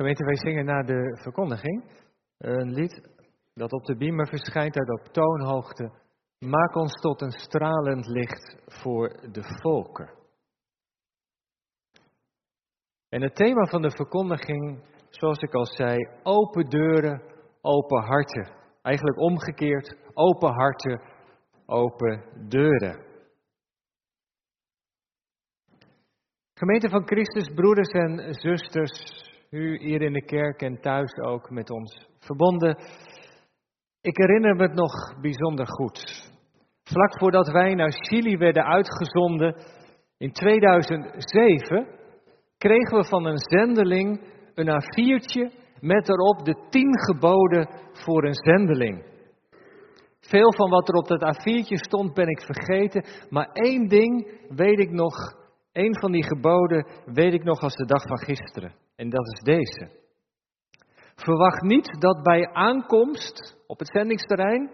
Gemeente, wij zingen na de verkondiging een lied dat op de beamer verschijnt uit op toonhoogte. Maak ons tot een stralend licht voor de volken. En het thema van de verkondiging, zoals ik al zei, open deuren, open harten. Eigenlijk omgekeerd, open harten, open deuren. Gemeente van Christus, broeders en zusters, u hier in de kerk en thuis ook met ons verbonden. Ik herinner me het nog bijzonder goed. Vlak voordat wij naar Chili werden uitgezonden in 2007, kregen we van een zendeling een A4'tje met erop de tien geboden voor een zendeling. Veel van wat er op dat A4'tje stond ben ik vergeten, maar één ding weet ik nog, één van die geboden weet ik nog als de dag van gisteren. En dat is deze. Verwacht niet dat bij aankomst op het zendingsterrein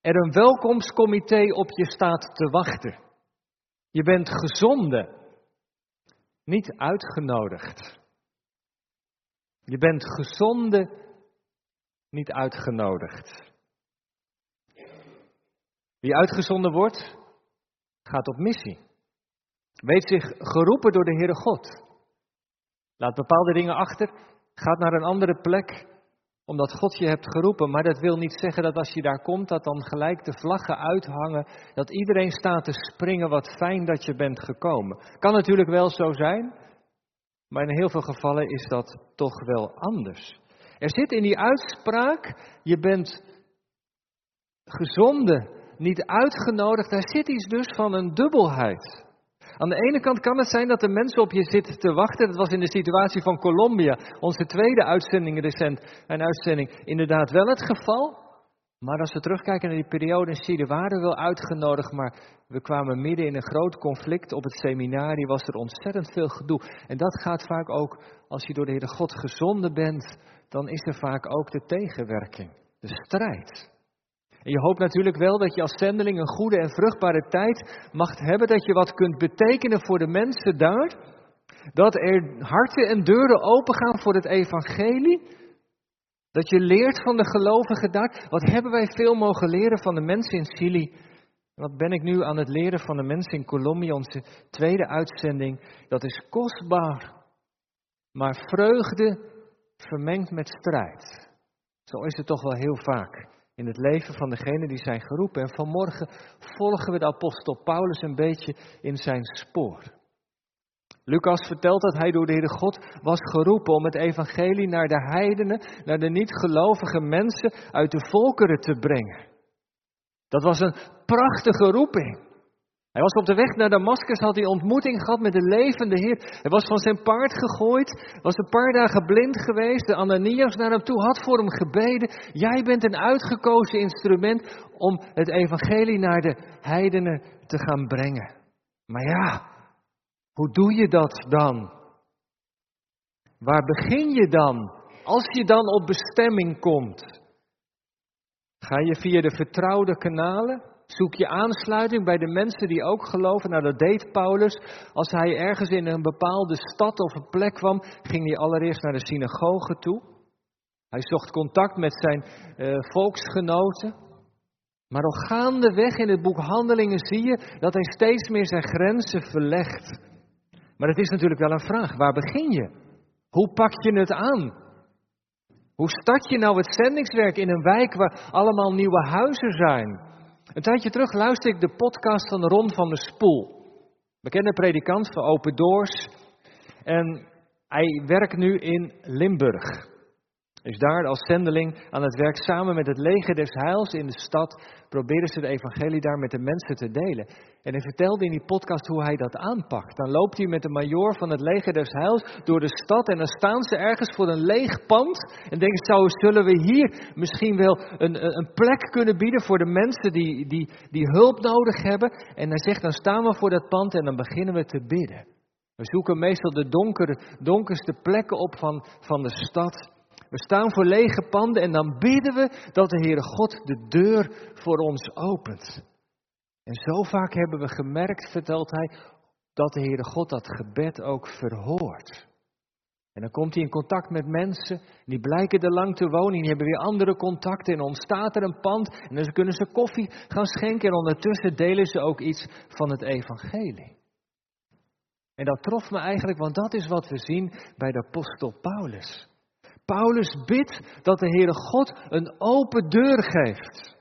er een welkomstcomité op je staat te wachten. Je bent gezonden, niet uitgenodigd. Je bent gezonden, niet uitgenodigd. Wie uitgezonden wordt, gaat op missie. Weet zich geroepen door de Heere God. Laat bepaalde dingen achter, gaat naar een andere plek, omdat God je hebt geroepen. Maar dat wil niet zeggen dat als je daar komt, dat dan gelijk de vlaggen uithangen, dat iedereen staat te springen, wat fijn dat je bent gekomen. Kan natuurlijk wel zo zijn, maar in heel veel gevallen is dat toch wel anders. Er zit in die uitspraak, je bent gezonden, niet uitgenodigd, daar zit iets dus van een dubbelheid. Aan de ene kant kan het zijn dat de mensen op je zitten te wachten. Dat was in de situatie van Colombia, onze tweede uitzending recent, een uitzending, inderdaad wel het geval. Maar als we terugkijken naar die periode in Chili, waren we wel uitgenodigd, maar we kwamen midden in een groot conflict. Op het seminarie was er ontzettend veel gedoe. En dat gaat vaak ook, als je door de Heere God gezonden bent, dan is er vaak ook de tegenwerking, de strijd. En je hoopt natuurlijk wel dat je als zendeling een goede en vruchtbare tijd mag hebben, dat je wat kunt betekenen voor de mensen daar. Dat er harten en deuren opengaan voor het evangelie. Dat je leert van de gelovigen daar. Wat hebben wij veel mogen leren van de mensen in Chili? Wat ben ik nu aan het leren van de mensen in Colombia, onze tweede uitzending? Dat is kostbaar. Maar vreugde vermengd met strijd. Zo is het toch wel heel vaak in het leven van degene die zijn geroepen. En vanmorgen volgen we de apostel Paulus een beetje in zijn spoor. Lucas vertelt dat hij door de Heere God was geroepen om het evangelie naar de heidenen, naar de niet-gelovige mensen uit de volkeren te brengen. Dat was een prachtige roeping. Hij was op de weg naar Damascus, had hij ontmoeting gehad met de levende Heer. Hij was van zijn paard gegooid, was een paar dagen blind geweest. De Ananias naar hem toe had voor hem gebeden. Jij bent een uitgekozen instrument om het evangelie naar de heidenen te gaan brengen. Maar ja, hoe doe je dat dan? Waar begin je dan? Als je dan op bestemming komt. Ga je via de vertrouwde kanalen? Zoek je aansluiting bij de mensen die ook geloven. Nou, dat deed Paulus. Als hij ergens in een bepaalde stad of een plek kwam, ging hij allereerst naar de synagoge toe. Hij zocht contact met zijn uh, volksgenoten. Maar al gaandeweg in het boek Handelingen zie je dat hij steeds meer zijn grenzen verlegt. Maar het is natuurlijk wel een vraag: waar begin je? Hoe pak je het aan? Hoe start je nou het zendingswerk in een wijk waar allemaal nieuwe huizen zijn? Een tijdje terug luisterde ik de podcast van Ron van der Spoel. Bekende predikant van Open Doors. En hij werkt nu in Limburg is daar als zendeling aan het werk samen met het leger des heils in de stad. Proberen ze de evangelie daar met de mensen te delen. En hij vertelde in die podcast hoe hij dat aanpakt. Dan loopt hij met de major van het leger des heils door de stad. En dan staan ze ergens voor een leeg pand. En denken, zou, zullen we hier misschien wel een, een plek kunnen bieden voor de mensen die, die, die hulp nodig hebben. En hij zegt, dan staan we voor dat pand en dan beginnen we te bidden. We zoeken meestal de donkere, donkerste plekken op van, van de stad. We staan voor lege panden en dan bidden we dat de Heere God de deur voor ons opent. En zo vaak hebben we gemerkt, vertelt hij, dat de Heere God dat gebed ook verhoort. En dan komt hij in contact met mensen, die blijken er lang te wonen, die hebben weer andere contacten en ontstaat er een pand en dan kunnen ze koffie gaan schenken en ondertussen delen ze ook iets van het evangelie. En dat trof me eigenlijk, want dat is wat we zien bij de apostel Paulus. Paulus bidt dat de Heere God een open deur geeft.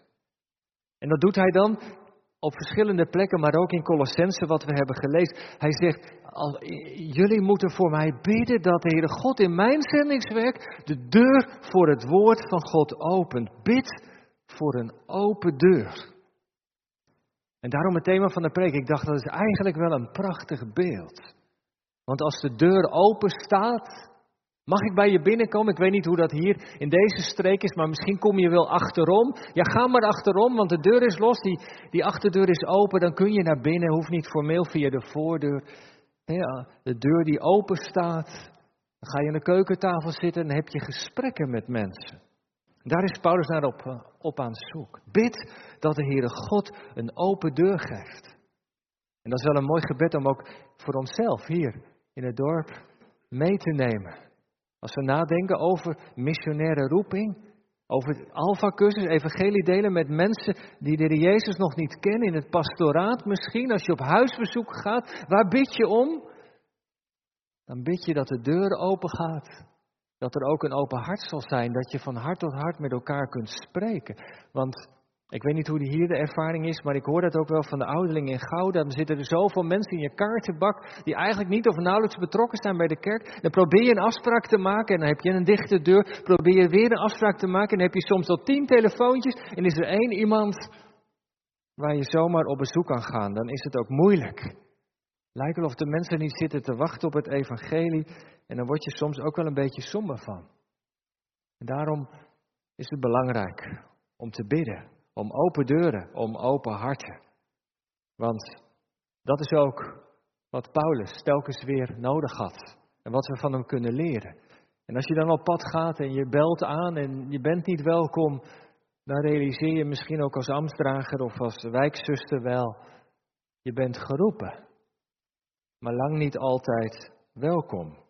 En dat doet hij dan op verschillende plekken, maar ook in Colossense wat we hebben gelezen. Hij zegt, jullie moeten voor mij bidden dat de Heere God in mijn zendingswerk de deur voor het woord van God opent. Bid voor een open deur. En daarom het thema van de preek. Ik dacht dat is eigenlijk wel een prachtig beeld. Want als de deur open staat, Mag ik bij je binnenkomen? Ik weet niet hoe dat hier in deze streek is, maar misschien kom je wel achterom. Ja, ga maar achterom, want de deur is los, die, die achterdeur is open, dan kun je naar binnen, hoeft niet formeel via de voordeur. Ja, de deur die open staat, dan ga je aan de keukentafel zitten en heb je gesprekken met mensen. Daar is Paulus naar op, eh, op aan zoek. Bid dat de Heere God een open deur geeft. En dat is wel een mooi gebed om ook voor onszelf hier in het dorp mee te nemen. Als we nadenken over missionaire roeping, over alfa-cursus, evangelie delen met mensen die de Jezus nog niet kennen, in het pastoraat misschien, als je op huisbezoek gaat, waar bid je om? Dan bid je dat de deur open gaat. Dat er ook een open hart zal zijn, dat je van hart tot hart met elkaar kunt spreken. Want ik weet niet hoe die hier de ervaring is, maar ik hoor dat ook wel van de ouderling in Gouda. Dan zitten er zoveel mensen in je kaartenbak die eigenlijk niet of nauwelijks betrokken zijn bij de kerk. Dan probeer je een afspraak te maken en dan heb je een dichte deur. Probeer je weer een afspraak te maken en dan heb je soms al tien telefoontjes. En is er één iemand waar je zomaar op bezoek kan gaan, dan is het ook moeilijk. Lijkt wel of de mensen niet zitten te wachten op het evangelie. En dan word je soms ook wel een beetje somber van. En daarom is het belangrijk om te bidden om open deuren, om open harten. Want dat is ook wat Paulus telkens weer nodig had. En wat we van hem kunnen leren. En als je dan op pad gaat en je belt aan en je bent niet welkom, dan realiseer je misschien ook als ambtsdrager of als wijkzuster wel, je bent geroepen, maar lang niet altijd welkom.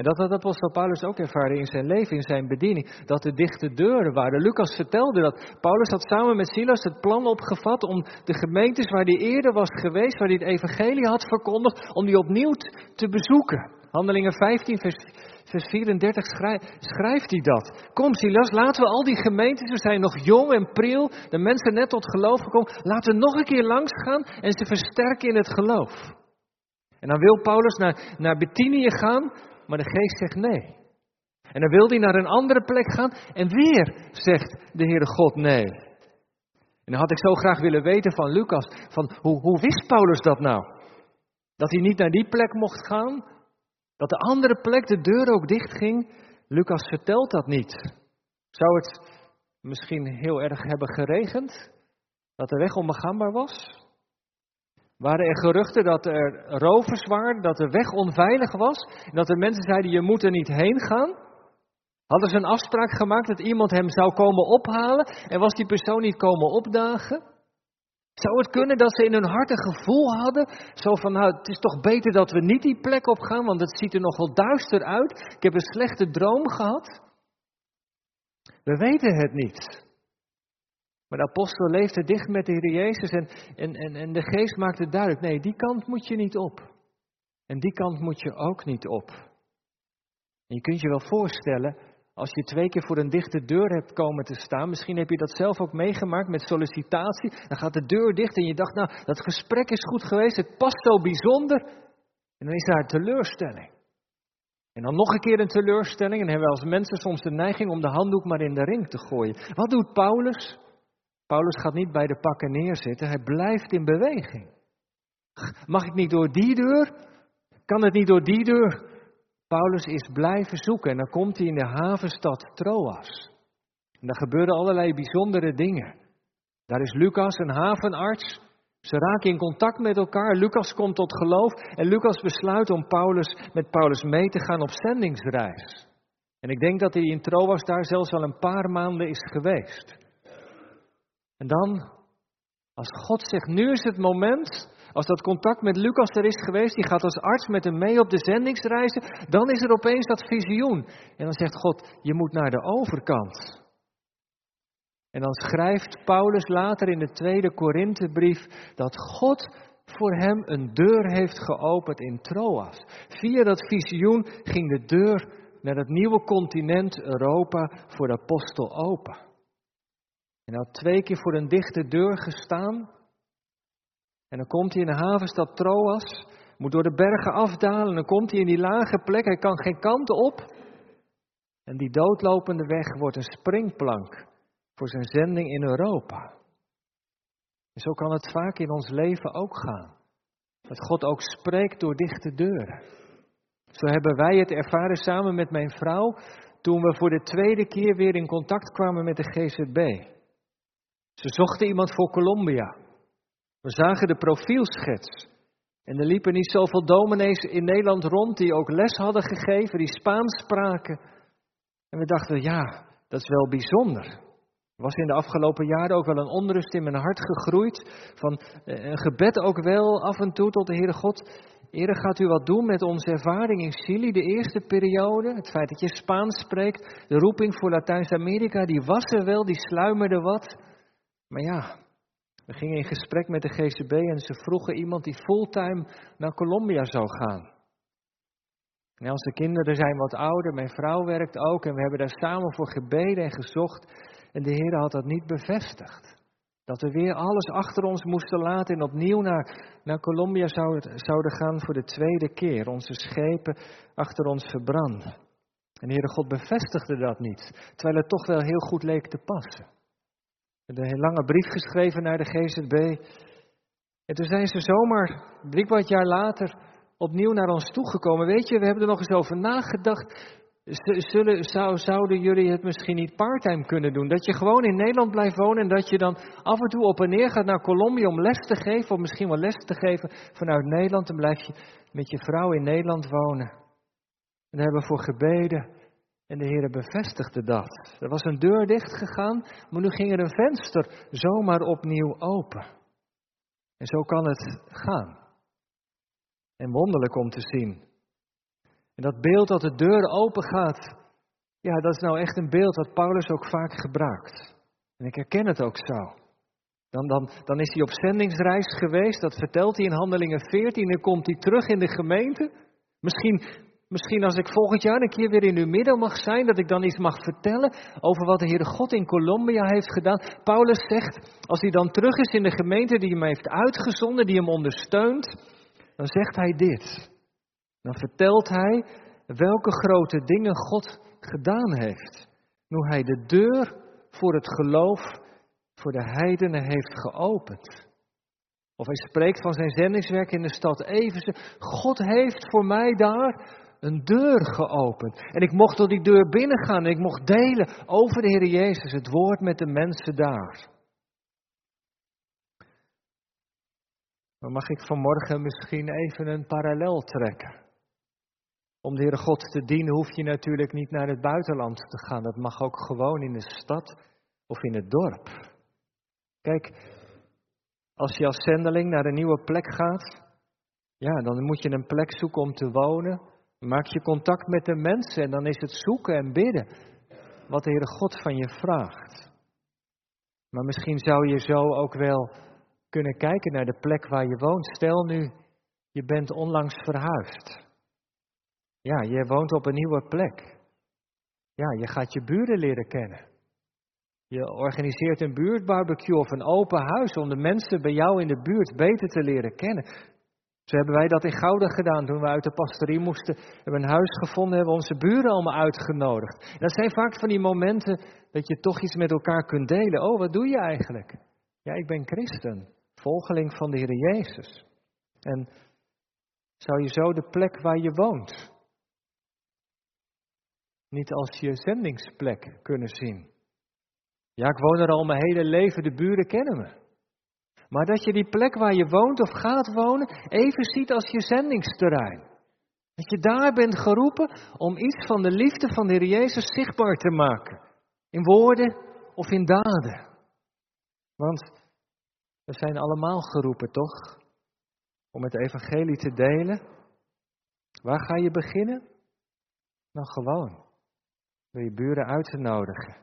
En dat had apostel Paulus ook ervaren in zijn leven, in zijn bediening. Dat er dichte deuren waren. Lucas vertelde dat. Paulus had samen met Silas het plan opgevat om de gemeentes waar hij eerder was geweest, waar hij het evangelie had verkondigd, om die opnieuw te bezoeken. Handelingen 15, vers, vers 34 schrijft hij dat. Kom Silas, laten we al die gemeentes, we zijn nog jong en pril, de mensen net tot geloof gekomen, laten we nog een keer langs gaan en ze versterken in het geloof. En dan wil Paulus naar, naar Bithynië gaan, maar de geest zegt nee. En dan wil hij naar een andere plek gaan en weer zegt de Heere God nee. En dan had ik zo graag willen weten van Lucas, van hoe, hoe wist Paulus dat nou? Dat hij niet naar die plek mocht gaan? Dat de andere plek de deur ook dicht ging? Lucas vertelt dat niet. Zou het misschien heel erg hebben geregend? Dat de weg onbegaanbaar was? Waren er geruchten dat er rovers waren, dat de weg onveilig was, en dat de mensen zeiden je moet er niet heen gaan? Hadden ze een afspraak gemaakt dat iemand hem zou komen ophalen en was die persoon niet komen opdagen? Zou het kunnen dat ze in hun hart een gevoel hadden, zo van nou het is toch beter dat we niet die plek op gaan, want het ziet er nogal duister uit, ik heb een slechte droom gehad? We weten het niet. Maar de apostel leefde dicht met de Heer Jezus en, en, en, de geest maakte duidelijk, nee, die kant moet je niet op. En die kant moet je ook niet op. En je kunt je wel voorstellen, als je twee keer voor een dichte deur hebt komen te staan, misschien heb je dat zelf ook meegemaakt met sollicitatie, dan gaat de deur dicht en je dacht, nou, dat gesprek is goed geweest, het past zo bijzonder. En dan is daar teleurstelling. En dan nog een keer een teleurstelling en hebben we als mensen soms de neiging om de handdoek maar in de ring te gooien. Wat doet Paulus? Paulus gaat niet bij de pakken neerzitten, hij blijft in beweging. Mag ik niet door die deur? Kan het niet door die deur? Paulus is blijven zoeken en dan komt hij in de havenstad Troas. En daar gebeuren allerlei bijzondere dingen. Daar is Lucas, een havenarts. Ze raken in contact met elkaar. Lucas komt tot geloof en Lucas besluit om Paulus, met Paulus mee te gaan op zendingsreis. En ik denk dat hij in Troas daar zelfs al een paar maanden is geweest. En dan, als God zegt, nu is het moment, Als dat contact met Lucas er is geweest, die gaat als arts met hem mee op de zendingsreizen, dan is er opeens dat visioen. En dan zegt God, je moet naar de overkant. En dan schrijft Paulus later in de tweede Korinthebrief dat God voor hem een deur heeft geopend in Troas. Via dat visioen ging de deur naar het nieuwe continent Europa voor de apostel open. En had twee keer voor een dichte deur gestaan. En dan komt hij in de havenstad Troas, moet door de bergen afdalen. En dan komt hij in die lage plek, hij kan geen kant op. En die doodlopende weg wordt een springplank voor zijn zending in Europa. En zo kan het vaak in ons leven ook gaan. Dat God ook spreekt door dichte deuren. Zo hebben wij het ervaren samen met mijn vrouw toen we voor de tweede keer weer in contact kwamen met de GZB. Ze zochten iemand voor Colombia. We zagen de profielschets. En er liepen niet zoveel dominees in Nederland rond die ook les hadden gegeven, die Spaans spraken. En we dachten, ja, dat is wel bijzonder. Er was in de afgelopen jaren ook wel een onrust in mijn hart gegroeid. Van eh, een gebed ook wel af en toe tot de Heere God. Eerder gaat u wat doen met onze ervaring in Chili, de eerste periode. Het feit dat je Spaans spreekt, de roeping voor Latijns-Amerika, die was er wel, die sluimerde wat. Maar ja, we gingen in gesprek met de GCB en ze vroegen iemand die fulltime naar Colombia zou gaan. En de kinderen zijn wat ouder, mijn vrouw werkt ook en we hebben daar samen voor gebeden en gezocht. En de Heer had dat niet bevestigd. Dat we weer alles achter ons moesten laten en opnieuw naar, naar Colombia zouden, gaan voor de tweede keer. Onze schepen achter ons verbranden. En Heere God bevestigde dat niet, terwijl het toch wel heel goed leek te passen. Een lange brief geschreven naar de GZB. En toen zijn ze zomaar drie kwart jaar later opnieuw naar ons toegekomen. Weet je, we hebben er nog eens over nagedacht. Zullen, zou, zouden jullie het misschien niet parttime kunnen doen? Dat je gewoon in Nederland blijft wonen en dat je dan af en toe op en neer gaat naar Colombia om les te geven, of misschien wel les te geven vanuit Nederland. Dan blijf je met je vrouw in Nederland wonen. En daar hebben we voor gebeden en de Heer bevestigde dat. Er was een deur dicht gegaan, maar nu ging er een venster zomaar opnieuw open. En zo kan het gaan. En wonderlijk om te zien. En dat beeld dat de deur open gaat, ja, dat is nou echt een beeld dat Paulus ook vaak gebruikt. En ik herken het ook zo. Dan, dan, dan is hij op zendingsreis geweest, dat vertelt hij in Handelingen 14, en komt hij terug in de gemeente. Misschien, misschien als ik volgend jaar een keer weer in uw midden mag zijn, dat ik dan iets mag vertellen over wat de Heere God in Colombia heeft gedaan. Paulus zegt, als hij dan terug is in de gemeente die hem heeft uitgezonden, die hem ondersteunt, dan zegt hij dit. Dan vertelt hij welke grote dingen God gedaan heeft. Hoe hij de deur voor het geloof voor de heidenen heeft geopend. Of hij spreekt van zijn zendingswerk in de stad Eversen. God heeft voor mij daar een deur geopend. En ik mocht door die deur binnengaan en ik mocht delen over de Heer Jezus, het woord met de mensen daar. Maar mag ik vanmorgen misschien even een parallel trekken? Om de Heere God te dienen hoef je natuurlijk niet naar het buitenland te gaan. Dat mag ook gewoon in de stad of in het dorp. Kijk, als je als zendeling naar een nieuwe plek gaat, ja, dan moet je een plek zoeken om te wonen. Maak je contact met de mensen en dan is het zoeken en bidden wat de Heere God van je vraagt. Maar misschien zou je zo ook wel kunnen kijken naar de plek waar je woont. Stel nu, je bent onlangs verhuisd. Ja, je woont op een nieuwe plek. Ja, je gaat je buren leren kennen. Je organiseert een buurtbarbecue of een open huis om de mensen bij jou in de buurt beter te leren kennen. Zo hebben wij dat in Gouda gedaan toen we uit de pastorie moesten. We hebben een huis gevonden, hebben onze buren allemaal uitgenodigd. En dat zijn vaak van die momenten dat je toch iets met elkaar kunt delen. Oh, wat doe je eigenlijk? Ja, ik ben christen, volgeling van de Heer Jezus. En zou je zo de plek waar je woont niet als je zendingsplek kunnen zien. Ja, ik woon er al mijn hele leven, de buren kennen me. Maar dat je die plek waar je woont of gaat wonen even ziet als je zendingsterrein. Dat je daar bent geroepen om iets van de liefde van de Heer Jezus zichtbaar te maken. In woorden of in daden. Want we zijn allemaal geroepen, toch? om het evangelie te delen? Waar ga je beginnen? Nou gewoon. Door je buren uit te nodigen.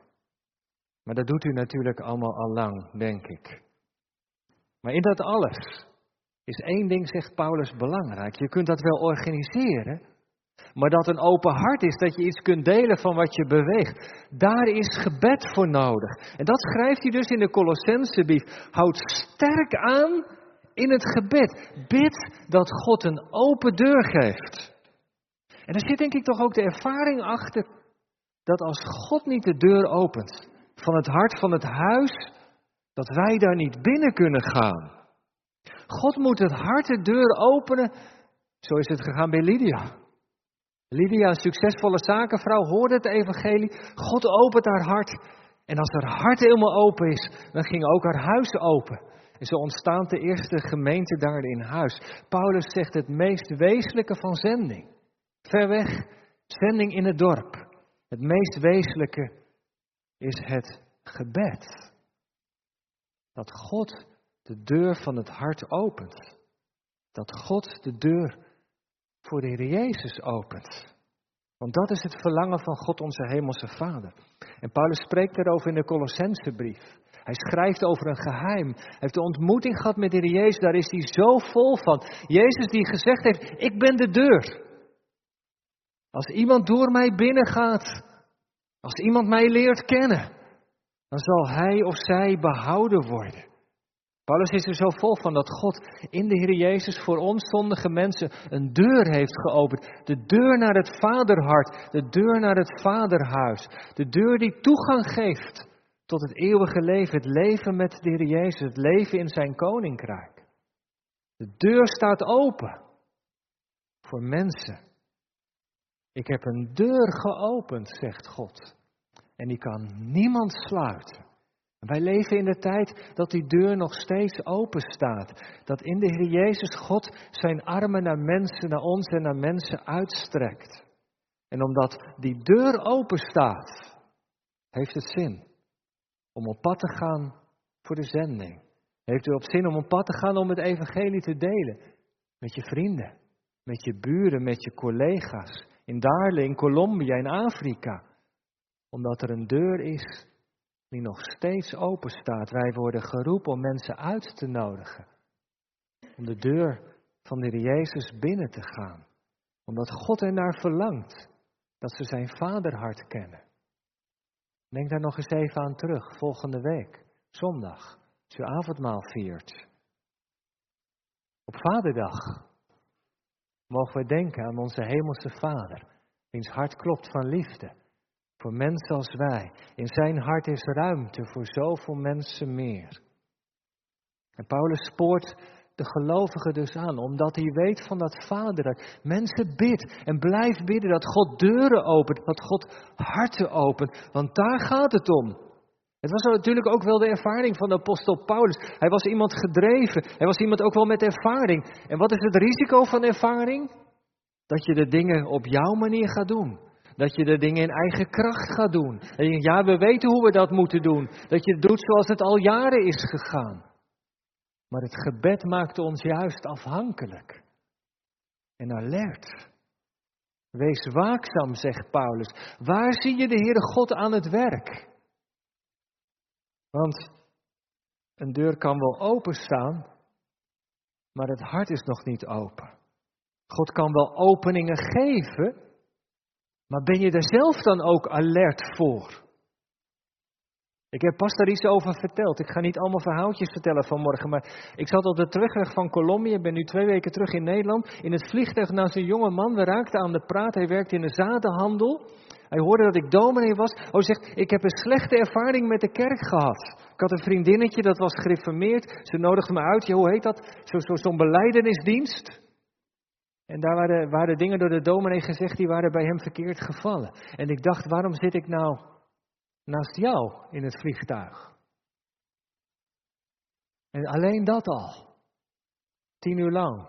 Maar dat doet u natuurlijk allemaal al lang, denk ik. Maar in dat alles is één ding, zegt Paulus, belangrijk. Je kunt dat wel organiseren, maar dat een open hart is, dat je iets kunt delen van wat je beweegt. Daar is gebed voor nodig. En dat schrijft hij dus in de Colossensebrief. Houd sterk aan in het gebed. Bid dat God een open deur geeft. En er zit denk ik toch ook de ervaring achter dat als God niet de deur opent van het hart van het huis, dat wij daar niet binnen kunnen gaan. God moet het hart de deur openen. Zo is het gegaan bij Lydia. Lydia, een succesvolle zakenvrouw, hoorde het evangelie. God opent haar hart. En als haar hart helemaal open is, dan ging ook haar huis open. En zo ontstaat de eerste gemeente daar in huis. Paulus zegt het meest wezenlijke van zending. Ver weg, zending in het dorp. Het meest wezenlijke is het gebed. Dat God de deur van het hart opent. Dat God de deur voor de Heer Jezus opent. Want dat is het verlangen van God onze Hemelse Vader. En Paulus spreekt daarover in de Colossensebrief. Hij schrijft over een geheim. Hij heeft de ontmoeting gehad met de Heer Jezus, daar is hij zo vol van. Jezus die gezegd heeft, ik ben de deur. Als iemand door mij binnengaat, als iemand mij leert kennen, dan zal hij of zij behouden worden. Paulus is er zo vol van dat God in de Heer Jezus voor ons zondige mensen een deur heeft geopend. De deur naar het vaderhart, de deur naar het vaderhuis. De deur die toegang geeft tot het eeuwige leven, het leven met de Heer Jezus, het leven in zijn koninkrijk. De deur staat open voor mensen. Ik heb een deur geopend, zegt God. En die kan niemand sluiten. Wij leven in de tijd dat die deur nog steeds open staat. Dat in de Heer Jezus God zijn armen naar mensen, naar ons en naar mensen uitstrekt. En omdat die deur open staat, heeft het zin om op pad te gaan voor de zending. Heeft u op zin om op pad te gaan om het evangelie te delen? Met je vrienden, met je buren, met je collega's. In Darle, in Colombia, in Afrika. Omdat er een deur is die nog steeds open staat. Wij worden geroepen om mensen uit te nodigen. Om de deur van de Jezus binnen te gaan. Omdat God er naar verlangt dat ze zijn vaderhart kennen. Denk daar nog eens even aan terug, volgende week, zondag, als u avondmaal viert. Op Vaderdag mogen we denken aan onze Hemelse Vader, wiens hart klopt van liefde voor mensen als wij. In zijn hart is ruimte voor zoveel mensen meer. En Paulus spoort de gelovigen dus aan, omdat hij weet van dat vader. Mensen bid en blijf bidden dat God deuren opent, dat God harten opent, want daar gaat het om. Het was natuurlijk ook wel de ervaring van de apostel Paulus. Hij was iemand gedreven, hij was iemand ook wel met ervaring. En wat is het risico van ervaring? Dat je de dingen op jouw manier gaat doen. Dat je de dingen in eigen kracht gaat doen. Je ja, we weten hoe we dat moeten doen. Dat je het doet zoals het al jaren is gegaan. Maar het gebed maakt ons juist afhankelijk. En alert. Wees waakzaam, zegt Paulus. Waar zie je de Heere God aan het werk? Want een deur kan wel openstaan, maar het hart is nog niet open. God kan wel openingen geven, maar ben je er zelf dan ook alert voor? Ik heb pas daar iets over verteld. Ik ga niet allemaal verhaaltjes vertellen vanmorgen, maar ik zat op de terugweg van Colombia, ben nu twee weken terug in Nederland. In het vliegtuig naast een jonge man, we raakten aan de praat, hij werkte in de zadenhandel. Hij hoorde dat ik dominee was. Oh, zegt, ik heb een slechte ervaring met de kerk gehad. Ik had een vriendinnetje, dat was gereformeerd. Ze nodigde me uit, hoe heet dat? Zo'n zo, zo. En daar waren, waren dingen door de dominee gezegd die waren bij hem verkeerd gevallen. En ik dacht, waarom zit ik nou naast jou in het vliegtuig? En alleen dat al. Tien uur lang.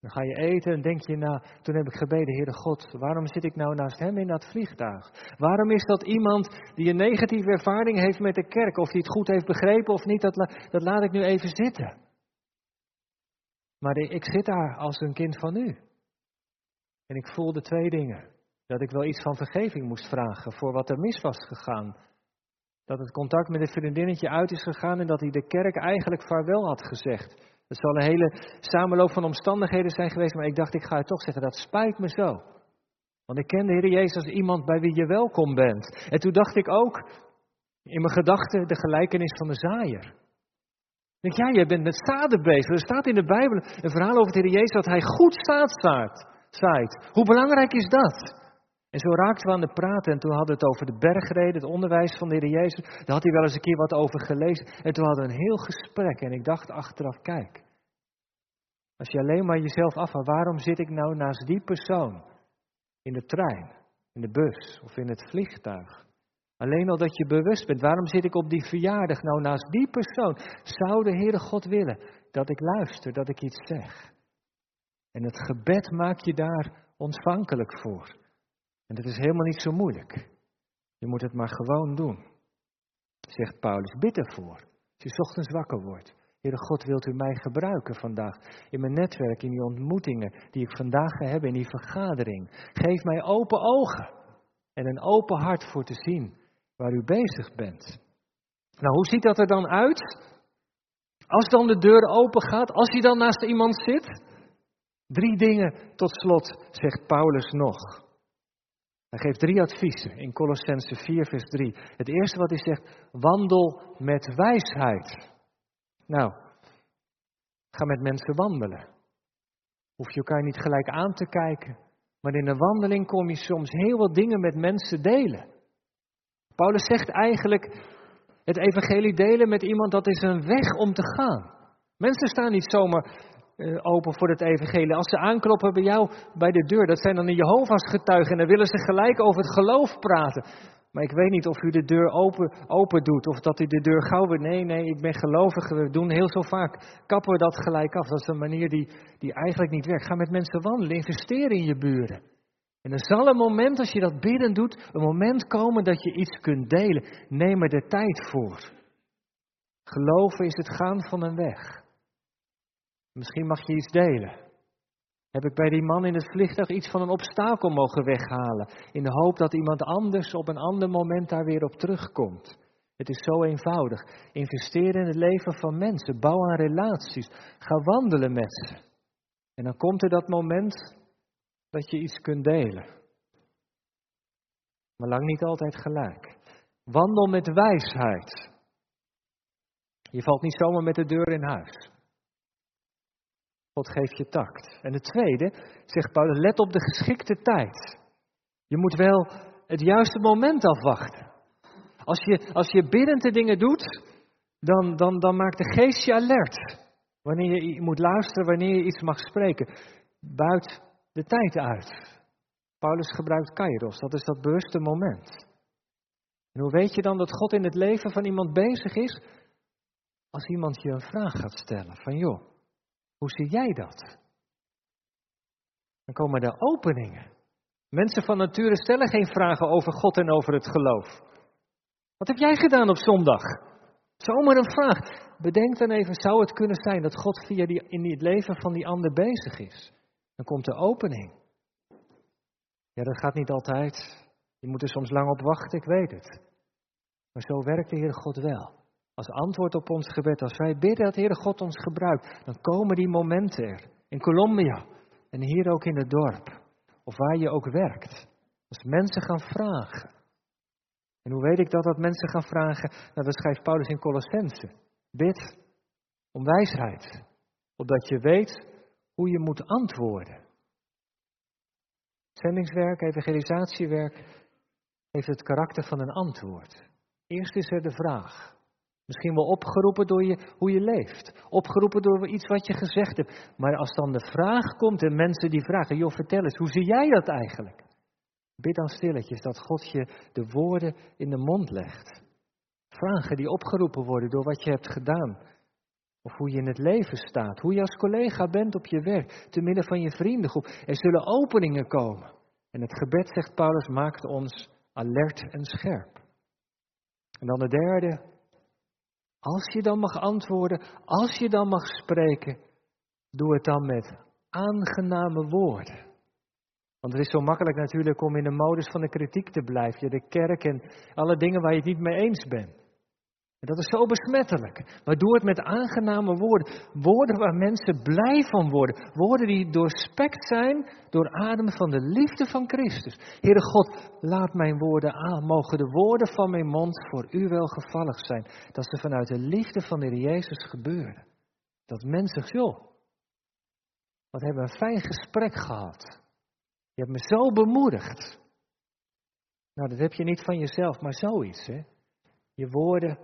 Dan ga je eten en denk je, nou, toen heb ik gebeden, Heere God, waarom zit ik nou naast hem in dat vliegtuig? Waarom is dat iemand die een negatieve ervaring heeft met de kerk, of die het goed heeft begrepen of niet, dat, dat laat ik nu even zitten. Maar ik zit daar als een kind van u. En ik voelde twee dingen. Dat ik wel iets van vergeving moest vragen voor wat er mis was gegaan. Dat het contact met een vriendinnetje uit is gegaan en dat hij de kerk eigenlijk vaarwel had gezegd. Het zal een hele samenloop van omstandigheden zijn geweest, maar ik dacht, ik ga het toch zeggen, dat spijt me zo. Want ik ken de Heer Jezus als iemand bij wie je welkom bent. En toen dacht ik ook in mijn gedachten de gelijkenis van de zaaier. Denk, ja, jij bent met zaden bezig. Er staat in de Bijbel een verhaal over de Heer Jezus dat hij goed zaad zaait. Hoe belangrijk is dat? En zo raakten we aan de praten en toen hadden we het over de bergreden, het onderwijs van de Heer Jezus. Daar had hij wel eens een keer wat over gelezen. En toen hadden we een heel gesprek en ik dacht achteraf, kijk. Als je alleen maar jezelf afvraagt, waarom zit ik nou naast die persoon? In de trein, in de bus of in het vliegtuig. Alleen al dat je bewust bent, waarom zit ik op die verjaardag nou naast die persoon? Zou de Heere God willen dat ik luister, dat ik iets zeg? En het gebed maakt je daar ontvankelijk voor. En dat is helemaal niet zo moeilijk. Je moet het maar gewoon doen. Zegt Paulus, bid ervoor. Als je ochtends wakker wordt. Heere God, wilt u mij gebruiken vandaag in mijn netwerk, in die ontmoetingen die ik vandaag ga hebben, in die vergadering. Geef mij open ogen en een open hart voor te zien waar u bezig bent. Nou, hoe ziet dat er dan uit? Als dan de deur open gaat, als hij dan naast iemand zit? Drie dingen tot slot, zegt Paulus nog. Hij geeft drie adviezen in Colossense 4, vers 3. Het eerste wat hij zegt, wandel met wijsheid. Nou, ga met mensen wandelen. Hoef je elkaar niet gelijk aan te kijken, maar in een wandeling kom je soms heel wat dingen met mensen delen. Paulus zegt eigenlijk, het evangelie delen met iemand, dat is een weg om te gaan. Mensen staan niet zomaar eh, open voor het evangelie. Als ze aankloppen bij jou bij de deur, dat zijn dan de Jehovah's getuigen en dan willen ze gelijk over het geloof praten. Maar ik weet niet of u de deur open, open doet of dat u de deur gauw weer. Nee, nee, ik ben gelovig. We doen heel zo vaak, kappen we dat gelijk af. Dat is een manier die, die eigenlijk niet werkt. Ga met mensen wandelen, investeer in je buren. En er zal een moment, als je dat bidden doet, een moment komen dat je iets kunt delen. Neem er de tijd voor. Geloven is het gaan van een weg. Misschien mag je iets delen. Heb ik bij die man in het vliegtuig iets van een obstakel mogen weghalen, in de hoop dat iemand anders op een ander moment daar weer op terugkomt. Het is zo eenvoudig. Investeer in het leven van mensen, bouw aan relaties, ga wandelen met ze. En dan komt er dat moment dat je iets kunt delen. Maar lang niet altijd gelijk. Wandel met wijsheid. Je valt niet zomaar met de deur in huis. God geeft je tact. En het tweede, zegt Paulus, let op de geschikte tijd. Je moet wel het juiste moment afwachten. Als je, als je biddend de dingen doet, dan, dan, dan maakt de geest je alert. Wanneer je moet luisteren, wanneer je iets mag spreken. Buit de tijd uit. Paulus gebruikt kairos, dat is dat bewuste moment. En hoe weet je dan dat God in het leven van iemand bezig is? Als iemand je een vraag gaat stellen van joh, hoe zie jij dat? Dan komen er openingen. Mensen van nature stellen geen vragen over God en over het geloof. Wat heb jij gedaan op zondag? Zomaar een vraag. Bedenk dan even, zou het kunnen zijn dat God via die, in het leven van die ander bezig is? Dan komt de opening. Ja, dat gaat niet altijd. Je moet er soms lang op wachten, ik weet het. Maar zo werkt de Heer God wel. Als antwoord op ons gebed, als wij bidden dat Heere God ons gebruikt, dan komen die momenten er. In Colombia en hier ook in het dorp. Of waar je ook werkt. Als mensen gaan vragen. En hoe weet ik dat dat mensen gaan vragen? Nou, dat schrijft Paulus in Colossense. Bid om wijsheid. Opdat je weet hoe je moet antwoorden. Zendingswerk, evangelisatiewerk heeft het karakter van een antwoord. Eerst is er de vraag. Misschien wel opgeroepen door je, hoe je leeft. Opgeroepen door iets wat je gezegd hebt. Maar als dan de vraag komt en mensen die vragen, joh vertel eens, hoe zie jij dat eigenlijk? Bid dan stilletjes dat God je de woorden in de mond legt. Vragen die opgeroepen worden door wat je hebt gedaan. Of hoe je in het leven staat. Hoe je als collega bent op je werk. Te midden van je vriendengroep. Er zullen openingen komen. En het gebed, zegt Paulus, maakt ons alert en scherp. En dan de derde, als je dan mag antwoorden, als je dan mag spreken, Doe het dan met aangename woorden. Want het is zo makkelijk natuurlijk om in de modus van de kritiek te blijven. De kerk en alle dingen waar je het niet mee eens bent. En dat is zo besmettelijk. Maar doe het met aangename woorden. Woorden waar mensen blij van worden. Woorden die doorspekt zijn door adem van de liefde van Christus. Heere God, laat mijn woorden aan. Mogen de woorden van mijn mond voor u welgevallig zijn. Dat ze vanuit de liefde van de Heer Jezus gebeuren. Dat mensen, joh, wat hebben we een fijn gesprek gehad. Je hebt me zo bemoedigd. Nou, dat heb je niet van jezelf, maar zoiets, hè. Je woorden,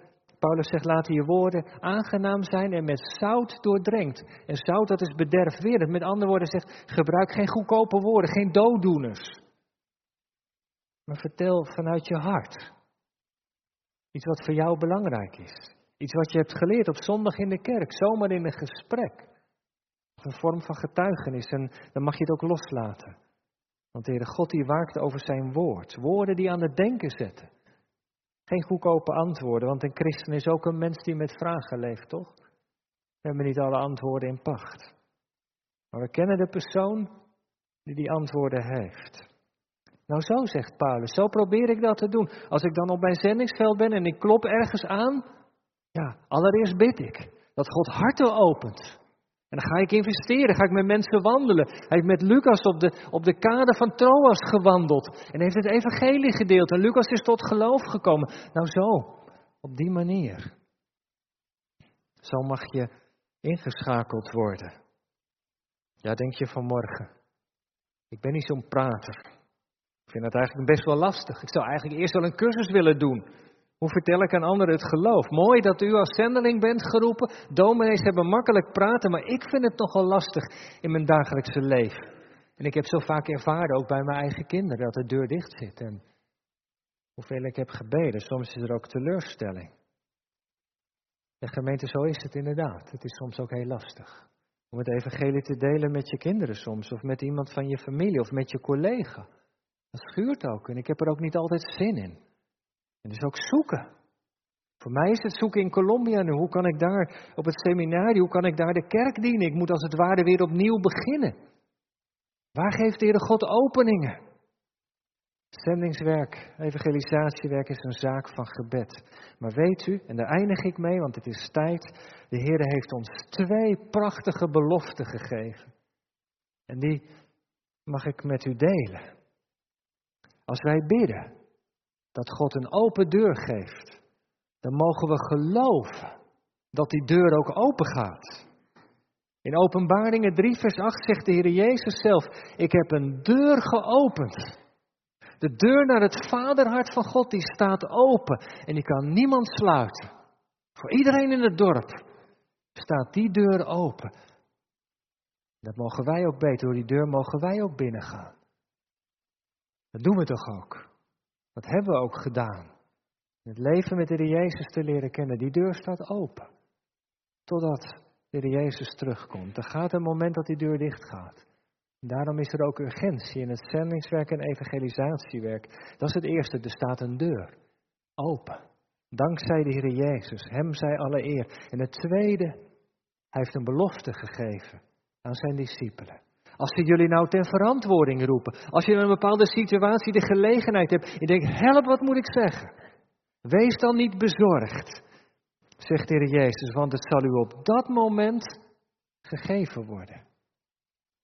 Paulus zegt, laten je woorden aangenaam zijn en met zout doordrenkt. En zout, dat is bederfwerend. Met andere woorden zegt, gebruik geen goedkope woorden, geen dooddoeners. Maar vertel vanuit je hart. Iets wat voor jou belangrijk is. Iets wat je hebt geleerd op zondag in de kerk, zomaar in een gesprek. Een vorm van getuigenis en dan mag je het ook loslaten. Want de Heere God die waakt over zijn woord. Woorden die aan het denken zetten. Geen goedkope antwoorden, want een christen is ook een mens die met vragen leeft, toch? We hebben niet alle antwoorden in pacht. Maar we kennen de persoon die die antwoorden heeft. Nou, zo zegt Paulus, zo probeer ik dat te doen. Als ik dan op mijn zendingsveld ben en ik klop ergens aan, ja, allereerst bid ik dat God harten opent. En dan ga ik investeren, ga ik met mensen wandelen. Hij heeft met Lucas op de, op de kade van Troas gewandeld. En heeft het evangelie gedeeld. En Lucas is tot geloof gekomen. Nou zo, op die manier. Zo mag je ingeschakeld worden. Ja, denk je vanmorgen. Ik ben niet zo'n prater. Ik vind dat eigenlijk best wel lastig. Ik zou eigenlijk eerst wel een cursus willen doen. Hoe vertel ik aan anderen het geloof? Mooi dat u als zendeling bent geroepen. Dominees hebben makkelijk praten, maar ik vind het nogal lastig in mijn dagelijkse leven. En ik heb zo vaak ervaren, ook bij mijn eigen kinderen, dat de deur dicht zit. En hoeveel ik heb gebeden, soms is er ook teleurstelling. De gemeente, zo is het inderdaad. Het is soms ook heel lastig. Om het evangelie te delen met je kinderen soms, of met iemand van je familie, of met je collega. Dat schuurt ook en ik heb er ook niet altijd zin in. En dus ook zoeken. Voor mij is het zoeken in Colombia nu. Hoe kan ik daar op het seminarie, hoe kan ik daar de kerk dienen? Ik moet als het ware weer opnieuw beginnen. Waar geeft de Heer God openingen? Zendingswerk, evangelisatiewerk is een zaak van gebed. Maar weet u, en daar eindig ik mee, want het is tijd. De Heer heeft ons twee prachtige beloften gegeven. En die mag ik met u delen. Als wij bidden, dat God een open deur geeft, dan mogen we geloven dat die deur ook open gaat. In Openbaringen 3, vers 8 zegt de Heer Jezus zelf: Ik heb een deur geopend. De deur naar het vaderhart van God die staat open en die kan niemand sluiten. Voor iedereen in het dorp staat die deur open. Dat mogen wij ook beter, door die deur mogen wij ook binnengaan. Dat doen we toch ook? Dat hebben we ook gedaan. Het leven met de Heer Jezus te leren kennen, die deur staat open. Totdat de Heer Jezus terugkomt. Er gaat een moment dat die deur dicht gaat. Daarom is er ook urgentie in het zendingswerk en evangelisatiewerk. Dat is het eerste, er staat een deur. Open. Dankzij de Heer Jezus. Hem zij alle eer. En het tweede, hij heeft een belofte gegeven aan zijn discipelen. Als ze jullie nou ten verantwoording roepen. Als je in een bepaalde situatie de gelegenheid hebt. Je denkt, help, wat moet ik zeggen? Wees dan niet bezorgd, zegt de Heer Jezus, want het zal u op dat moment gegeven worden.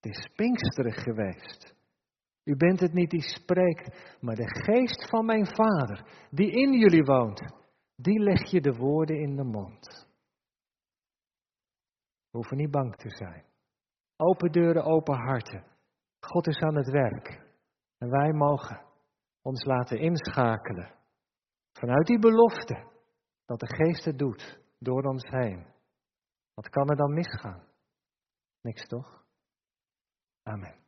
Het is Pinksterig geweest. U bent het niet die spreekt, maar de geest van mijn Vader, die in jullie woont, die leg je de woorden in de mond. We hoeven niet bang te zijn. Open deuren, open harten. God is aan het werk. En wij mogen ons laten inschakelen. Vanuit die belofte dat de Geest het doet door ons heen. Wat kan er dan misgaan? Niks toch? Amen.